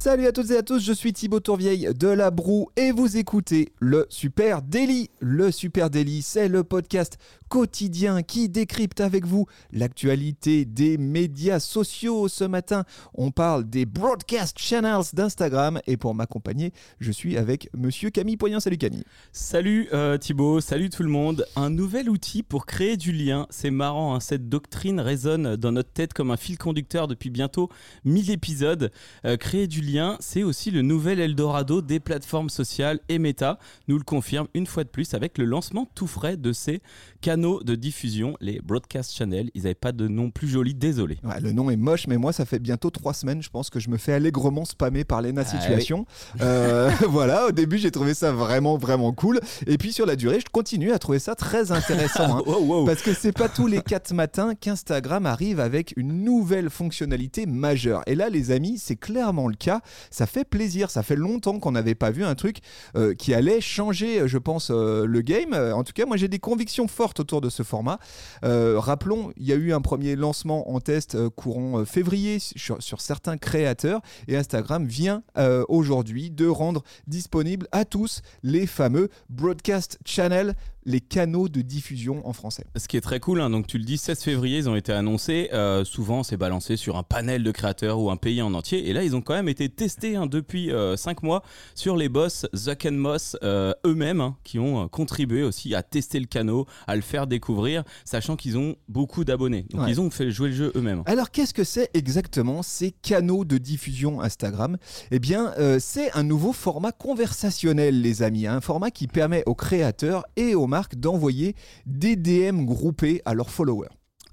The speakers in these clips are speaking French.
Salut à toutes et à tous, je suis Thibaut Tourvieille de La Broue et vous écoutez le Super Daily. Le Super Daily, c'est le podcast quotidien qui décrypte avec vous l'actualité des médias sociaux. Ce matin, on parle des broadcast channels d'Instagram et pour m'accompagner, je suis avec monsieur Camille Poyen. Salut Camille. Salut euh, Thibaut, salut tout le monde. Un nouvel outil pour créer du lien. C'est marrant, hein, cette doctrine résonne dans notre tête comme un fil conducteur depuis bientôt 1000 épisodes. Euh, créer du c'est aussi le nouvel Eldorado des plateformes sociales et Meta nous le confirme une fois de plus avec le lancement tout frais de ces canaux de diffusion, les broadcast channels. Ils n'avaient pas de nom plus joli, désolé. le nom est moche, mais moi ça fait bientôt trois semaines, je pense que je me fais allègrement spammer par l'ENA ah Situation. Euh, voilà, au début j'ai trouvé ça vraiment vraiment cool, et puis sur la durée je continue à trouver ça très intéressant, hein. parce que c'est pas tous les quatre matins qu'Instagram arrive avec une nouvelle fonctionnalité majeure. Et là les amis, c'est clairement le cas ça fait plaisir. Ça fait longtemps qu'on n'avait pas vu un truc euh, qui allait changer, je pense, euh, le game. En tout cas, moi j'ai des convictions fortes autour de ce format. Euh, rappelons, il y a eu un premier lancement en test courant février sur, sur, certains créateurs et Instagram vient aujourd'hui de rendre disponible à tous les fameux broadcast channels les canaux de diffusion en français. Ce qui est très cool, hein, donc tu le dis, 16 février, ils ont été annoncés. Euh, souvent, c'est balancé sur un panel de créateurs ou un pays en entier. Et là, ils ont quand même été testés hein, depuis 5 euh, mois sur les boss Zuck and Moss euh, eux-mêmes, hein, qui ont contribué aussi à tester le canal, à le faire découvrir, sachant qu'ils ont beaucoup d'abonnés. Donc, ils ont fait jouer le jeu eux-mêmes. Alors, qu'est-ce que c'est exactement ces canaux de diffusion Instagram? Eh bien, c'est un nouveau format conversationnel, les amis. Un format qui permet aux créateurs et aux marques d'envoyer des DM groupés à leurs followers.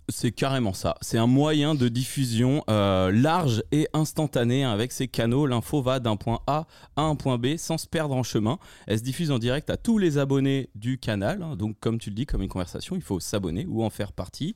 C'est carrément ça. C'est un moyen de diffusion euh, large et instantané. Avec ces canaux, l'info va d'un point A à un point B sans se perdre en chemin. Elle se diffuse en direct à tous les abonnés du canal. Donc, comme tu le dis, comme une conversation, il faut s'abonner ou en faire partie.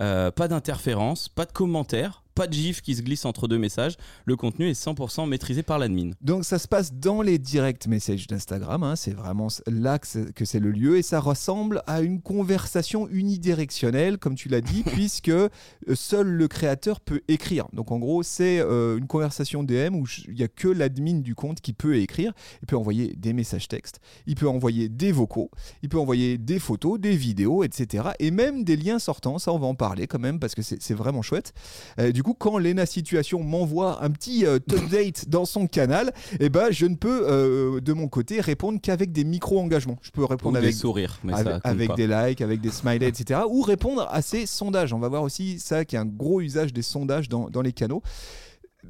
Euh, pas d'interférence, pas de commentaires, pas de gif qui se glisse entre deux messages. Le contenu est 100% maîtrisé par l'admin. Donc ça se passe dans les direct messages d'Instagram. Hein. c'est vraiment là que c'est le lieu et ça ressemble à une conversation unidirectionnelle, comme tu l'as dit, puisque euh, seul le créateur peut écrire. Donc en gros, c'est euh, une conversation DM où il n'y a que l'admin du compte qui peut écrire. Il peut envoyer des messages textes, il peut envoyer des vocaux, il peut envoyer des photos, des vidéos, etc. Et même des liens sortants. Ça, on va en parler quand même parce que c'est vraiment chouette. Euh, du coup, quand Lena Situation m'envoie un petit euh, update dans son canal, eh ben, je ne peux euh, de mon côté répondre qu'avec des micro-engagements. Je peux répondre avec des sourires, avec, des likes, avec des smileys, etc. Ou répondre à ces sondages. On va voir aussi ça qui est un gros usage des sondages dans, les canaux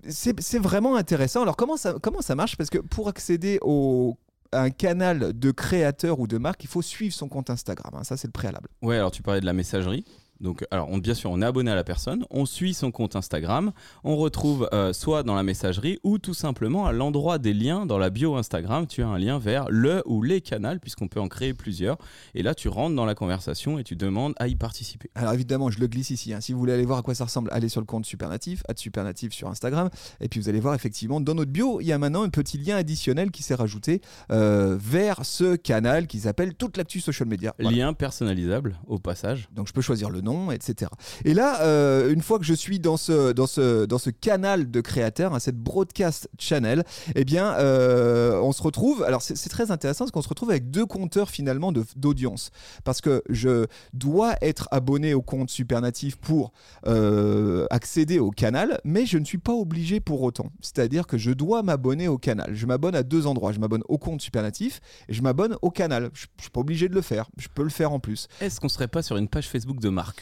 c'est vraiment intéressant. Alors comment ça, comment ça marche? Parce que pour accéder au un canal de créateur ou de marque, il faut suivre son compte Instagram. Hein. Ça, c'est le préalable. Ouais, alors tu parlais de la messagerie. Donc, alors, on, bien sûr, on est abonné à la personne, on suit son compte Instagram, on retrouve euh, soit dans la messagerie ou tout simplement à l'endroit des liens dans la bio Instagram, tu as un lien vers le ou les canaux, puisqu'on peut en créer plusieurs. Et là, tu rentres dans la conversation et tu demandes à y participer. Alors, évidemment, je le glisse ici. Hein. Si vous voulez aller voir à quoi ça ressemble, allez sur le compte Supernatif, Supernatif sur Instagram. Et puis, vous allez voir effectivement, dans notre bio, il y a maintenant un petit lien additionnel qui s'est rajouté euh, vers ce canal qui s'appelle Toute l'actu social media. Lien personnalisable au passage. Donc, je peux choisir le nom etc. Et là, euh, une fois que je suis dans ce, canal de créateurs, hein, cette broadcast channel, eh bien, euh, on se retrouve. Alors, c'est très intéressant parce qu'on se retrouve avec deux compteurs finalement d'audience. Parce que je dois être abonné au compte Supernatif pour euh, accéder au canal, mais je ne suis pas obligé pour autant. C'est-à-dire que je dois m'abonner au canal. Je m'abonne à deux endroits. Je m'abonne au compte Supernatif et je m'abonne au canal. Je ne suis pas obligé de le faire. Je peux le faire en plus. Est-ce qu'on serait pas sur une page Facebook de marque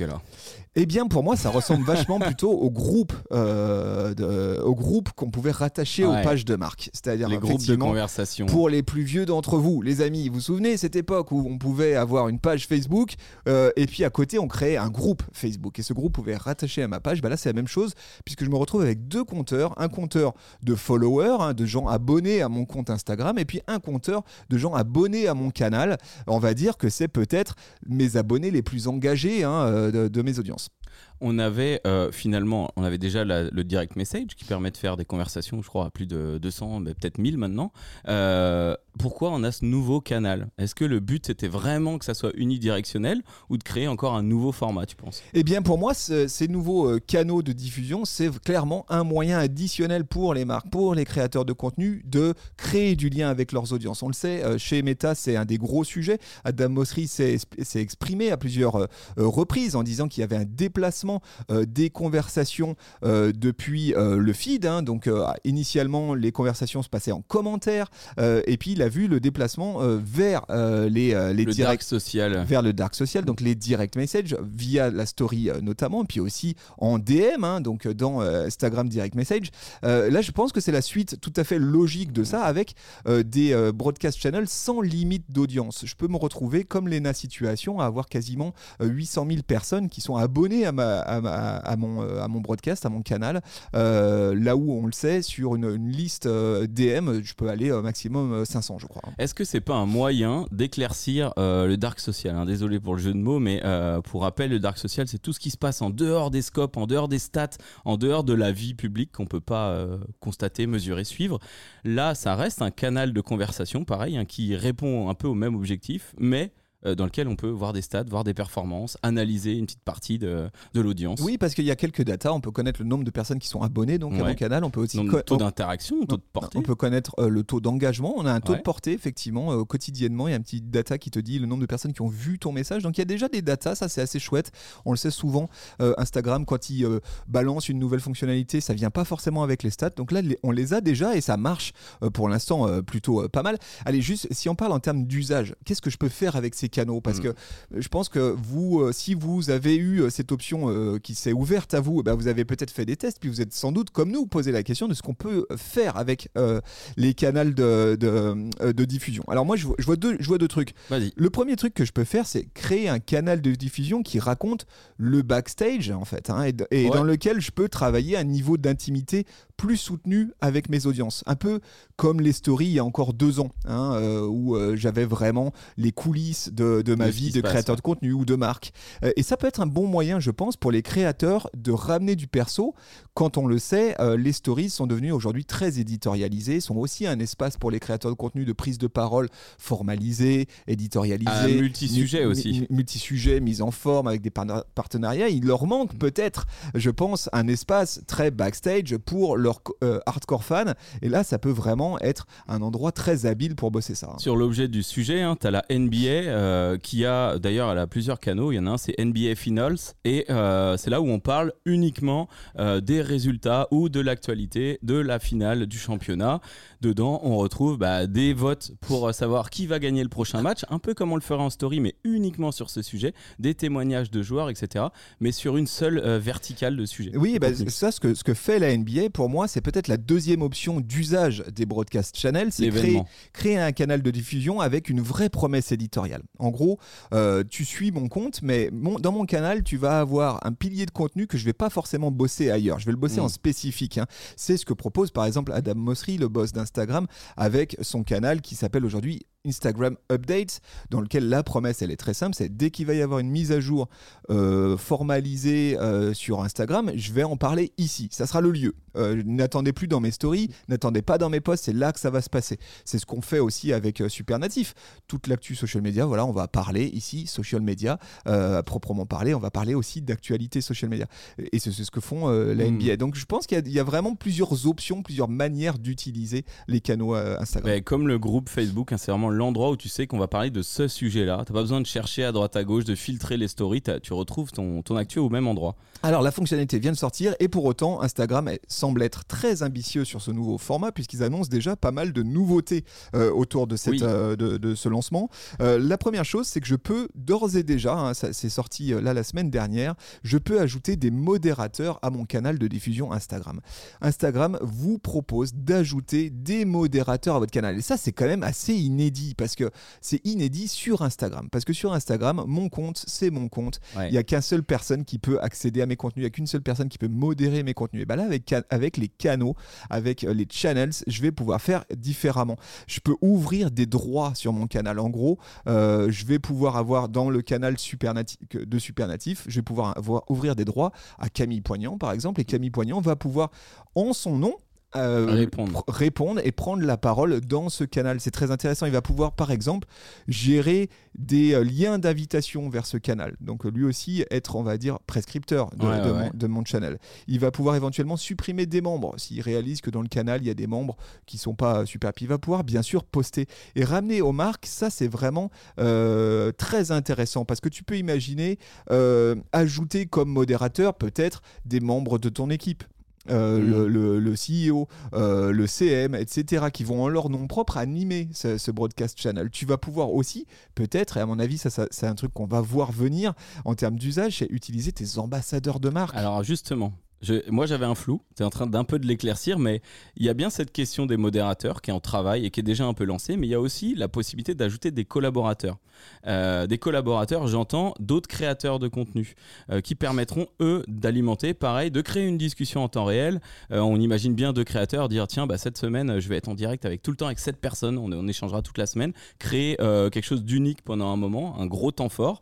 eh bien, pour moi, ça ressemble vachement plutôt au groupe, euh, au groupe qu'on pouvait rattacher aux pages de marque. C'est-à-dire les groupes de conversation. Pour les plus vieux d'entre vous, les amis, vous vous souvenez cette époque où on pouvait avoir une page Facebook euh, et puis à côté on créait un groupe Facebook et ce groupe pouvait rattacher à ma page. Bah là, c'est la même chose puisque je me retrouve avec deux compteurs, un compteur de followers, hein, de gens abonnés à mon compte Instagram et puis un compteur de gens abonnés à mon canal. On va dire que c'est peut-être mes abonnés les plus engagés hein, euh, de, mes audiences. On avait euh, finalement, on avait déjà le direct message qui permet de faire des conversations, je crois, à plus de 200, peut-être 1000 maintenant. Euh, pourquoi on a ce nouveau canal? Est-ce que le but c'était vraiment que ça soit unidirectionnel ou de créer encore un nouveau format, tu penses? Eh bien, pour moi, ces nouveaux euh, canaux de diffusion, c'est clairement un moyen additionnel pour les marques, pour les créateurs de contenu, de créer du lien avec leurs audiences. On le sait, chez Meta, c'est un des gros sujets. Adam Mosseri s'est exprimé à plusieurs reprises en disant qu'il y avait un déplacement des conversations depuis le feed. Hein. donc, initialement, les conversations se passaient en commentaire, et puis la vu le déplacement euh, vers euh, les, euh, les le dark social. vers le dark social, donc les direct messages via la story notamment, puis aussi en DM, hein, donc dans Instagram direct message. là, je pense que c'est la suite tout à fait logique de ça, avec des broadcast channels sans limite d'audience. Je peux me retrouver comme Lena Situation à avoir quasiment 800 000 personnes qui sont abonnées à, ma, à, mon, à mon broadcast, à mon canal. là où on le sait, sur une, liste DM, je peux aller au maximum 500 je crois. Est-ce que c'est pas un moyen d'éclaircir euh, le dark social hein? Désolé pour le jeu de mots, mais euh, pour rappel, le dark social, c'est tout ce qui se passe en dehors des scopes, en dehors des stats, en dehors de la vie publique qu'on peut pas euh, constater, mesurer, suivre. Là, ça reste un canal de conversation, pareil, hein, qui répond un peu au même objectif, mais euh, dans lequel on peut voir des stats, voir des performances, analyser une petite partie de, de l'audience. Oui, parce qu'il y a quelques datas. On peut connaître le nombre de personnes qui sont abonnées donc, à mon canal. On peut aussi le taux d'interaction, le taux de portée. On peut connaître euh, le taux d'engagement. On a un taux de portée, effectivement, euh, quotidiennement. Il y a un petit data qui te dit le nombre de personnes qui ont vu ton message. Donc il y a déjà des datas. Ça, c'est assez chouette. On le sait souvent. Instagram, quand il balance une nouvelle fonctionnalité, ça vient pas forcément avec les stats. Donc là, on les a déjà et ça marche pour l'instant plutôt pas mal. Allez, juste si on parle en termes d'usage, qu'est-ce que je peux faire avec ces canaux Parce mm. que je pense que vous, euh, si vous avez eu euh, cette option euh, qui s'est ouverte à vous, bah, vous avez peut-être fait des tests, puis vous êtes sans doute, comme nous, posé la question de ce qu'on peut faire avec les canaux de, de, diffusion. Alors moi, je, vois, deux, je vois deux trucs. Le premier truc que je peux faire, c'est créer un canal de diffusion qui raconte le backstage, en fait, hein, et, dans lequel je peux travailler un niveau d'intimité plus soutenu avec mes audiences. Un peu comme les stories il y a encore deux ans, hein, où j'avais vraiment les coulisses de, de ma vie de créateur de contenu ou de marque. Euh, et ça peut être un bon moyen, je pense, pour les créateurs de ramener du perso. Quand on le sait, euh, les stories sont devenues aujourd'hui très éditorialisées, sont aussi un espace pour les créateurs de contenu de prise de parole formalisé, éditorialisé. Un multi-sujet aussi. Multi-sujet, mise en forme avec des partenariats. Il leur manque mm. peut-être, je pense, un espace très backstage pour leurs euh, hardcore fans. Et là, ça peut vraiment être un endroit très habile pour bosser ça. Sur l'objet du sujet, hein, tu as la NBA qui a d'ailleurs elle a plusieurs canaux. Il y en a un, c'est NBA Finals, et euh, c'est là où on parle uniquement euh, des résultats ou de l'actualité de la finale du championnat. Dedans, on retrouve bah, des votes pour savoir qui va gagner le prochain match, un peu comme on le ferait en story, mais uniquement sur ce sujet, des témoignages de joueurs, etc. Mais sur une seule euh, verticale de sujet. Oui, bah, ça, ce que, ce que fait la NBA, pour moi, c'est peut-être la deuxième option d'usage des broadcast channels, c'est créer, créer un canal de diffusion avec une vraie promesse éditoriale. En gros, euh, tu suis mon compte, mais dans mon canal, tu vas avoir un pilier de contenu que je vais pas forcément bosser ailleurs. Je vais le bosser en mm. spécifique. Hein. C'est ce que propose par exemple Adam Mosseri, le boss d'Instagram, avec son canal qui s'appelle aujourd'hui Instagram Updates, dans lequel la promesse, elle est très simple, c'est dès qu'il va y avoir une mise à jour euh, formalisée euh, sur Instagram, je vais en parler ici. Ça sera le lieu. Euh, n'attendez plus dans mes stories, n'attendez pas dans mes posts, c'est là que ça va se passer. C'est ce qu'on fait aussi avec Supernatif. Toute l'actu social media, voilà, on va parler ici, social media, à proprement parler, on va parler aussi d'actualité social media. Et c'est ce que font la NBA. Hmm. Donc je pense qu'il y, a vraiment plusieurs options, plusieurs manières d'utiliser les canaux Instagram. comme le groupe Facebook, hein, c'est vraiment l'endroit où tu sais qu'on va parler de ce sujet-là. Tu n'as pas besoin de chercher à droite à gauche, de filtrer les stories. Tu retrouves ton, ton actu au même endroit. Alors, la fonctionnalité vient de sortir et pour autant, Instagram semble être très ambitieux sur ce nouveau format puisqu'ils annoncent déjà pas mal de nouveautés euh, autour de, cette, euh, de, ce lancement. Euh, la première chose, c'est que je peux d'ores et déjà, hein, c'est sorti là la semaine dernière, je peux ajouter des modérateurs à mon canal de diffusion Instagram. Instagram vous propose d'ajouter des modérateurs à votre canal. Et ça, c'est quand même assez inédit inédit parce que c'est inédit sur Instagram. Parce que sur Instagram, mon compte, c'est mon compte. Il n'y a qu'une seule personne qui peut accéder à mes contenus, il n'y a qu'une seule personne qui peut modérer mes contenus. Et bien là, avec, avec les canaux, avec euh, les channels, je vais pouvoir faire différemment. Je peux ouvrir des droits sur mon canal. En gros, euh, je vais pouvoir avoir dans le canal de Supernatif, je vais pouvoir avoir, ouvrir des droits à Camille Poignant, par exemple. Et Camille Poignant va pouvoir, en son nom, euh, répondre. répondre. et prendre la parole dans ce canal. C'est très intéressant. Il va pouvoir, par exemple, gérer des euh, liens d'invitation vers ce canal. Donc lui aussi être, on va dire, prescripteur de, Mon, channel. Il va pouvoir éventuellement supprimer des membres s'il réalise que dans le canal, il y a des membres qui sont pas super. Puis il va pouvoir, bien sûr, poster et ramener aux marques. Ça, c'est vraiment euh, très intéressant parce que tu peux imaginer ajouter comme modérateur peut-être des membres de ton équipe. Euh, mm. le, le, CEO, euh, le CM, etc., qui vont en leur nom propre animer ce, broadcast channel. Tu vas pouvoir aussi, peut-être, et à mon avis, ça, ça c'est un truc qu'on va voir venir en termes d'usage, c'est utiliser tes ambassadeurs de marque. Alors justement, moi, j'avais un flou. Tu es en train d'un peu de l'éclaircir, mais il y a bien cette question des modérateurs qui est en travail et qui est déjà un peu lancée, mais il y a aussi la possibilité d'ajouter des collaborateurs. Euh, des collaborateurs, j'entends d'autres créateurs de contenu euh, qui permettront, eux, d'alimenter, pareil, de créer une discussion en temps réel. Euh, on imagine bien deux créateurs dire tiens, bah, cette semaine, je vais être en direct avec tout le temps avec cette personne, on, on échangera toute la semaine, créer quelque chose d'unique pendant un moment, un gros temps fort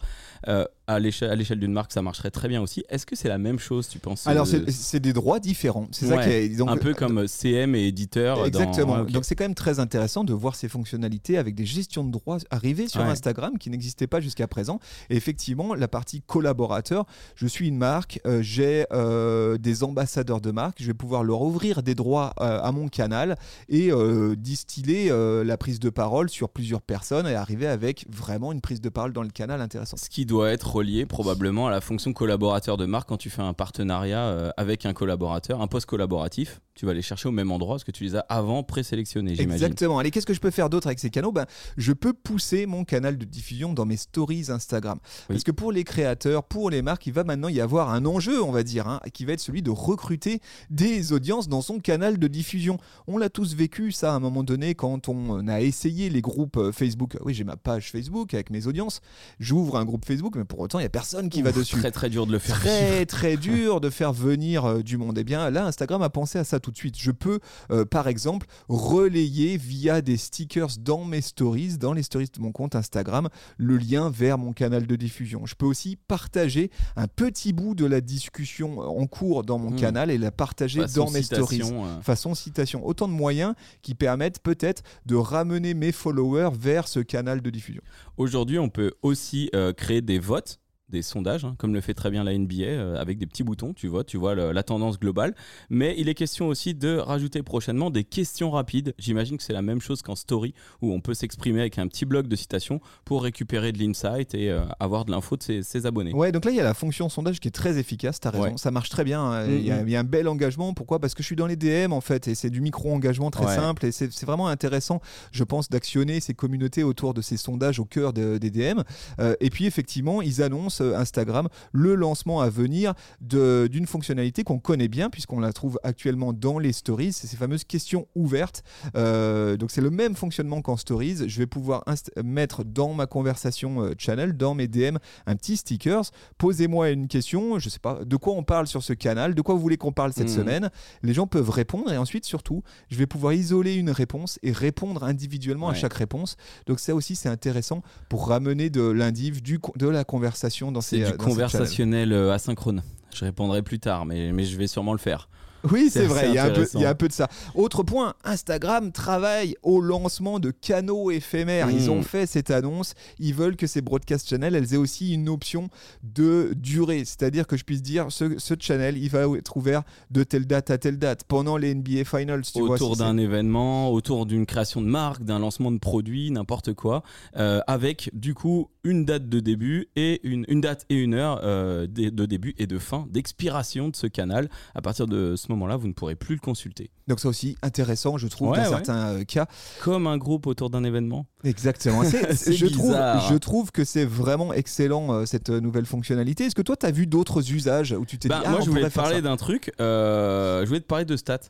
à l'échelle d'une marque, ça marcherait très bien aussi. Est-ce que c'est la même chose, tu penses Alors, c'est des droits différents. C'est ça qui est, un peu comme CM et éditeur. Exactement. Donc, c'est quand même très intéressant de voir ces fonctionnalités avec des gestions de droits arriver sur Instagram qui n'existaient pas jusqu'à présent. Et effectivement, la partie collaborateur, je suis une marque, euh, j'ai euh, des ambassadeurs de marque, je vais pouvoir leur ouvrir des droits euh, à mon canal et distiller la prise de parole sur plusieurs personnes et arriver avec vraiment une prise de parole dans le canal intéressant. Ce qui doit être relié probablement à la fonction collaborateur de marque quand tu fais un partenariat euh, avec un collaborateur, un poste collaboratif. Tu vas les chercher au même endroit parce que tu les as avant présélectionnés, j'imagine. Exactement. Allez, qu'est-ce que je peux faire d'autre avec ces canaux? Ben, Je peux pousser mon canal de diffusion dans mes stories Instagram. Parce que pour les créateurs, pour les marques, il va maintenant y avoir un enjeu, on va dire, hein, qui va être celui de recruter des audiences dans son canal de diffusion. On l'a tous vécu, ça, à un moment donné, quand on a essayé les groupes euh, Facebook. Oui, j'ai ma page Facebook avec mes audiences. J'ouvre un groupe Facebook, mais pour autant, il n'y a personne qui va dessus. Très très dur de le faire. Très très dur de faire venir euh, du monde. Et eh bien là, Instagram a pensé à ça tout de suite. Je peux, euh, par exemple, relayer via des stickers dans mes stories, dans les stories de mon compte Instagram, le lien vers mon canal de diffusion. Je peux aussi partager un petit bout de la discussion en cours dans mon hmm. canal et la partager dans mes stories. Euh. Façon citation. Autant de moyens qui permettent peut-être de ramener mes followers vers ce canal de diffusion. Aujourd'hui, on peut aussi créer des votes des sondages, hein, comme le fait très bien la NBA, euh, avec des petits boutons, tu vois, tu vois la tendance globale. Mais il est question aussi de rajouter prochainement des questions rapides. J'imagine que c'est la même chose qu'en story, où on peut s'exprimer avec un petit bloc de citations pour récupérer de l'insight et euh, avoir de l'info de ses, abonnés. Ouais, donc là, il y a la fonction sondage qui est très efficace, tu as raison, ça marche très bien. Hein. Il, y a, il, y a, un bel engagement. Pourquoi? Parce que je suis dans les DM, en fait, et c'est du micro-engagement très simple, et c'est vraiment intéressant, je pense, d'actionner ces communautés autour de ces sondages au cœur des DM. Euh, et puis, effectivement, ils annoncent Instagram le lancement à venir d'une fonctionnalité qu'on connaît bien puisqu'on la trouve actuellement dans les stories, c'est ces fameuses questions ouvertes. Euh, donc c'est le même fonctionnement qu'en stories. Je vais pouvoir mettre dans ma conversation euh, channel, dans mes DM, un petit stickers. Posez-moi une question, je sais pas de quoi on parle sur ce canal, de quoi vous voulez qu'on parle cette mmh. semaine? Les gens peuvent répondre et ensuite surtout, je vais pouvoir isoler une réponse et répondre individuellement à chaque réponse. Donc ça aussi c'est intéressant pour ramener de l'indiv, de la conversation dans c'est du euh, conversationnel euh, asynchrone. Je répondrai plus tard, mais, mais je vais sûrement le faire. Oui, c'est vrai, il y, a un peu, il y, a un peu de ça. Autre point, Instagram travaille au lancement de canaux éphémères. Ils ont hmm. fait cette annonce. Ils veulent que ces broadcast channels, elles aient aussi une option de durée. C'est-à-dire que je puisse dire, ce, ce, channel, il va être ouvert de telle date à telle date, pendant les NBA Finals. Tu autour d'un événement, autour d'une création de marque, d'un lancement de produit, n'importe quoi. Euh, avec, du coup, une date de début et une, une date et une heure euh, de, de, début et de fin, d'expiration de ce canal. À partir de ce moment moment-là, vous ne pourrez plus le consulter. Donc c'est aussi intéressant, je trouve, dans certains euh, cas. Comme un groupe autour d'un événement. Exactement. je, trouve, je trouve que c'est vraiment excellent euh, cette euh, nouvelle fonctionnalité. Est-ce que toi, tu as vu d'autres usages où tu t'es bah, dit, ah, Moi, je voulais te parler d'un truc. je voulais te parler de stats.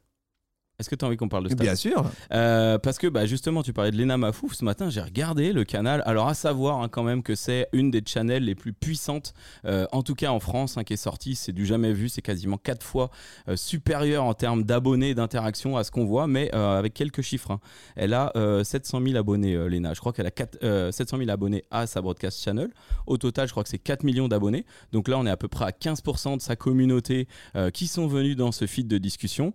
Est-ce que tu as envie qu'on parle de stats Bien sûr. Euh, parce que bah, justement, tu parlais de Lena Mafouf. Ce matin, j'ai regardé le canal. Alors, à savoir hein, quand même que c'est une des channels les plus puissantes, euh, en tout cas en France, hein, qui est sortie. C'est du jamais vu. C'est quasiment quatre fois euh, supérieur en termes d'abonnés et d'interaction à ce qu'on voit, mais avec quelques chiffres. hein. Elle a 700 000 abonnés, Lena. Je crois qu'elle a 4, 700 000 abonnés à sa broadcast channel. Au total, je crois que c'est 4 millions d'abonnés. Donc là, on est à peu près à 15% de sa communauté qui sont venus dans ce feed de discussion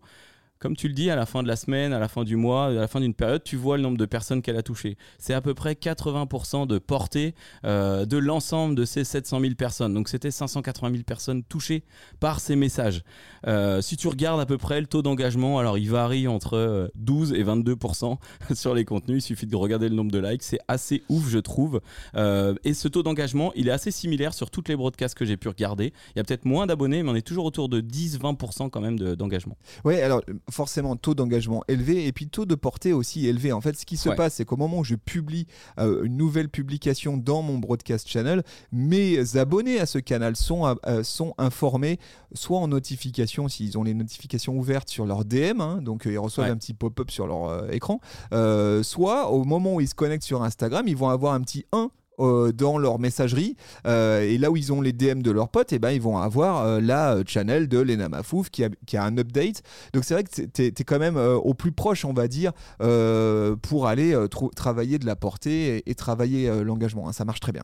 comme tu le dis, à la fin de la semaine, à la fin du mois, à la fin d'une période, tu vois le nombre de personnes qu'elle a touchées. C'est à peu près 80% de portée euh, de l'ensemble de ces 700 000 personnes. Donc c'était 580 000 personnes touchées par ces messages. Euh, si tu regardes à peu près le taux d'engagement, alors il varie entre 12 et 22% sur les contenus. Il suffit de regarder le nombre de likes. C'est assez ouf, je trouve. Euh, et ce taux d'engagement, il est assez similaire sur toutes les broadcasts que j'ai pu regarder. Il y a peut-être moins d'abonnés, mais on est toujours autour de 10-20% quand même d'engagement. Oui, alors forcément taux d'engagement élevé et puis taux de portée aussi élevé. En fait, ce qui se Ouais. passe, c'est qu'au moment où je publie euh, une nouvelle publication dans mon broadcast channel, mes abonnés à ce canal sont, euh, sont informés soit en notification s'ils ont les notifications ouvertes sur leur DM, hein, donc euh, ils reçoivent Ouais. un petit pop-up sur leur euh, écran, euh, soit au moment où ils se connectent sur Instagram, ils vont avoir un petit 1 euh, dans leur messagerie. Euh, et là où ils ont les DM de leurs potes et ben ils vont avoir euh, la channel de Lena Mafouf qui a, qui un update. Donc c'est vrai que tu quand même au plus proche on va dire pour aller travailler de la portée et, travailler l'engagement hein. ça marche très bien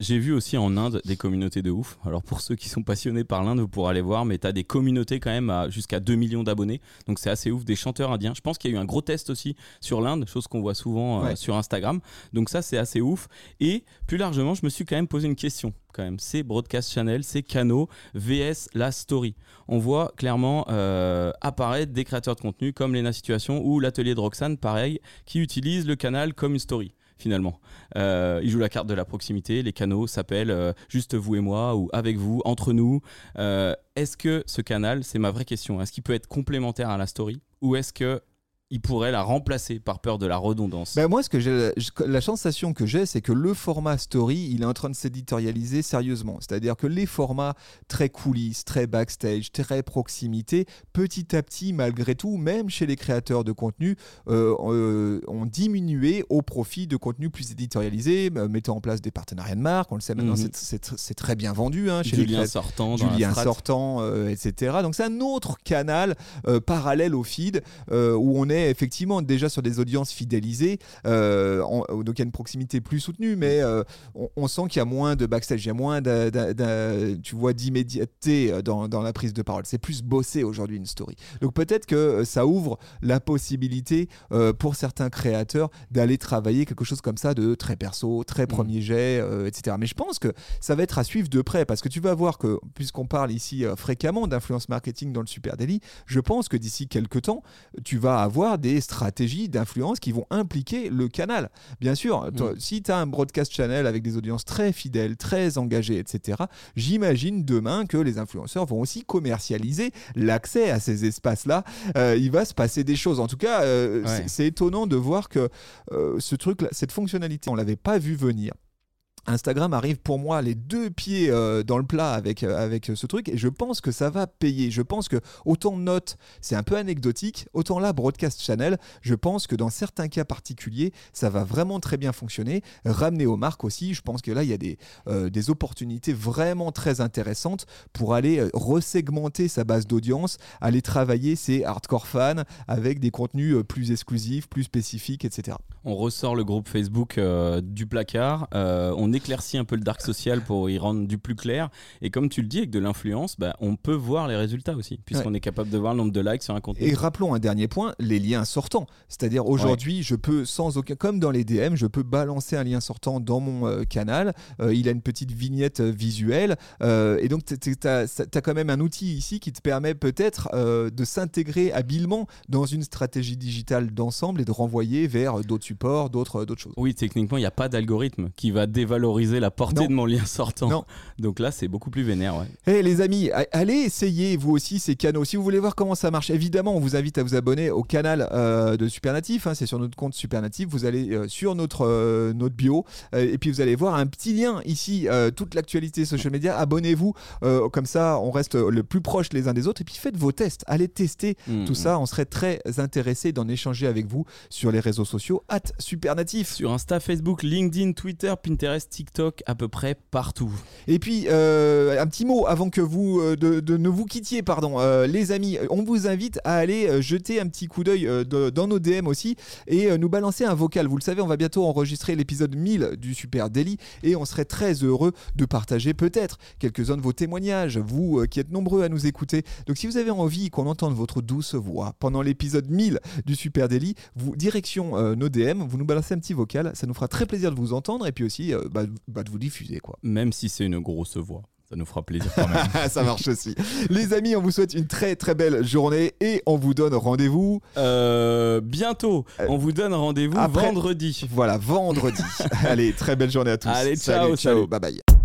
j'ai vu aussi en Inde des communautés de ouf. Alors pour ceux qui sont passionnés par l'Inde, vous pourrez aller voir, mais tu as des communautés quand même à jusqu'à 2 millions d'abonnés. Donc c'est assez ouf, des chanteurs indiens. Je pense qu'il y a eu un gros test aussi sur l'Inde, chose qu'on voit souvent euh, sur Instagram. Donc ça c'est assez ouf. Et plus largement, je me suis quand même posé une question. Quand même, c'est broadcast channel, c'est canaux VS la story. On voit clairement euh, apparaître des créateurs de contenu comme Lena Situation ou l'atelier de Roxane, pareil, qui utilisent le canal comme une story finalement. Euh, il joue la carte de la proximité, les canaux s'appellent euh, juste vous et moi ou avec vous, entre nous. Euh, est-ce que ce canal, c'est ma vraie question, est-ce qu'il peut être complémentaire à la story ou est-ce que il pourrait la remplacer par peur de la redondance Ben moi, ce que j'ai, la sensation que j'ai, c'est que le format story, il est en train de s'éditorialiser sérieusement. C'est-à-dire que les formats très coulisses, très backstage, très proximité, petit à petit, malgré tout, même chez les créateurs de contenu, euh, euh, ont diminué au profit de contenus plus éditorialisés, euh, mettant en place des partenariats de marque. On le sait maintenant, Mhm. c'est- très bien vendu hein, chez du les sortant, du dans la lien strate. sortant, euh, etc. Donc c'est un autre canal parallèle au feed où on est effectivement déjà sur des audiences fidélisées. euh, en- donc il y a une proximité plus soutenue, mais euh, on, on sent qu'il y a moins de backstage, il y a moins tu vois, d'immédiateté euh, dans, dans la prise de parole. C'est plus bossé aujourd'hui une story. Donc peut-être que euh, ça ouvre la possibilité euh, pour certains créateurs d'aller travailler quelque chose comme ça de très perso, très premier jet, etc. Mais je pense que ça va être à suivre de près parce que tu vas voir que, puisqu'on parle ici fréquemment d'influence marketing dans le Super Daily, je pense que d'ici quelques temps, tu vas avoir des stratégies d'influence qui vont impliquer le canal. Bien sûr, toi, si tu as un broadcast channel avec des audiences très fidèles, très engagées, etc., j'imagine demain que les influenceurs vont aussi commercialiser l'accès à ces espaces-là. Euh, il va se passer des choses. En tout cas, euh, Ouais. c'est- c'est étonnant de voir que euh, ce truc, cette fonctionnalité, on l'avait pas vu venir. Instagram arrive pour moi les deux pieds euh, dans le plat avec, euh, avec ce truc et je pense que ça va payer. Je pense que autant Note, c'est un peu anecdotique, autant là, Broadcast Channel, je pense que dans certains cas particuliers, ça va vraiment très bien fonctionner. Ramener aux marques aussi, je pense que là, il y a des, euh, des opportunités vraiment très intéressantes pour aller resegmenter sa base d'audience, aller travailler ses hardcore fans avec des contenus plus exclusifs, plus spécifiques, etc. On ressort le groupe Facebook du placard, on éclaircit un peu le dark social pour y rendre du plus clair. Et comme tu le dis, avec de l'influence, bah, on peut voir les résultats aussi, puisqu'on est capable de voir le nombre de likes sur un contenu. Et rappelons un dernier point, les liens sortants. C'est-à-dire aujourd'hui, je peux sans aucun, comme dans les DM, je peux balancer un lien sortant dans mon euh, canal. Euh, il a une petite vignette euh, visuelle. Euh, et donc, tu as, quand même un outil ici qui te permet peut-être de s'intégrer habilement dans une stratégie digitale d'ensemble et de renvoyer vers d'autres supports, d'autres choses. Oui, techniquement, il n'y a pas d'algorithme qui va dévaloriser valoriser la portée Non. de mon lien sortant. Non. Donc là, c'est beaucoup plus vénère. Ouais. Eh les amis, allez essayer vous aussi ces canaux. Si vous voulez voir comment ça marche, évidemment, on vous invite à vous abonner au canal euh, de Supernatif. hein, c'est sur notre compte Supernatif. Vous allez euh, sur notre, euh, notre bio et puis vous allez voir un petit lien ici, toute l'actualité social media. Abonnez-vous, comme ça on reste le plus proche les uns des autres. Et puis faites vos tests, allez tester Mm, tout mm. ça. On serait très intéressé d'en échanger avec vous sur les réseaux sociaux. At Supernatif. Sur Insta, Facebook, LinkedIn, Twitter, Pinterest, TikTok, à peu près partout. Et puis, euh, un petit mot avant que vous euh, de, ne vous quittiez, pardon, Euh, les amis, on vous invite à aller jeter un petit coup d'œil dans nos DM aussi et nous balancer un vocal. Vous le savez, on va bientôt enregistrer l'épisode 1000 du Super Daily et on serait très heureux de partager peut-être quelques-uns de vos témoignages, vous qui êtes nombreux à nous écouter. Donc, si vous avez envie qu'on entende votre douce voix pendant l'épisode 1000 du Super Daily, vous direction nos DM, vous nous balancez un petit vocal, ça nous fera très plaisir de vous entendre et puis aussi euh, bah, bah, de vous diffuser quoi. Même si c'est une grosse voix. Ça nous fera plaisir quand même. ça marche aussi. Les amis, on vous souhaite une très très belle journée et on vous donne rendez-vous. Euh, bientôt, on vous donne rendez-vous vendredi. Voilà, vendredi. Allez, très belle journée à tous. Allez, ciao, ciao. salut. Bye bye.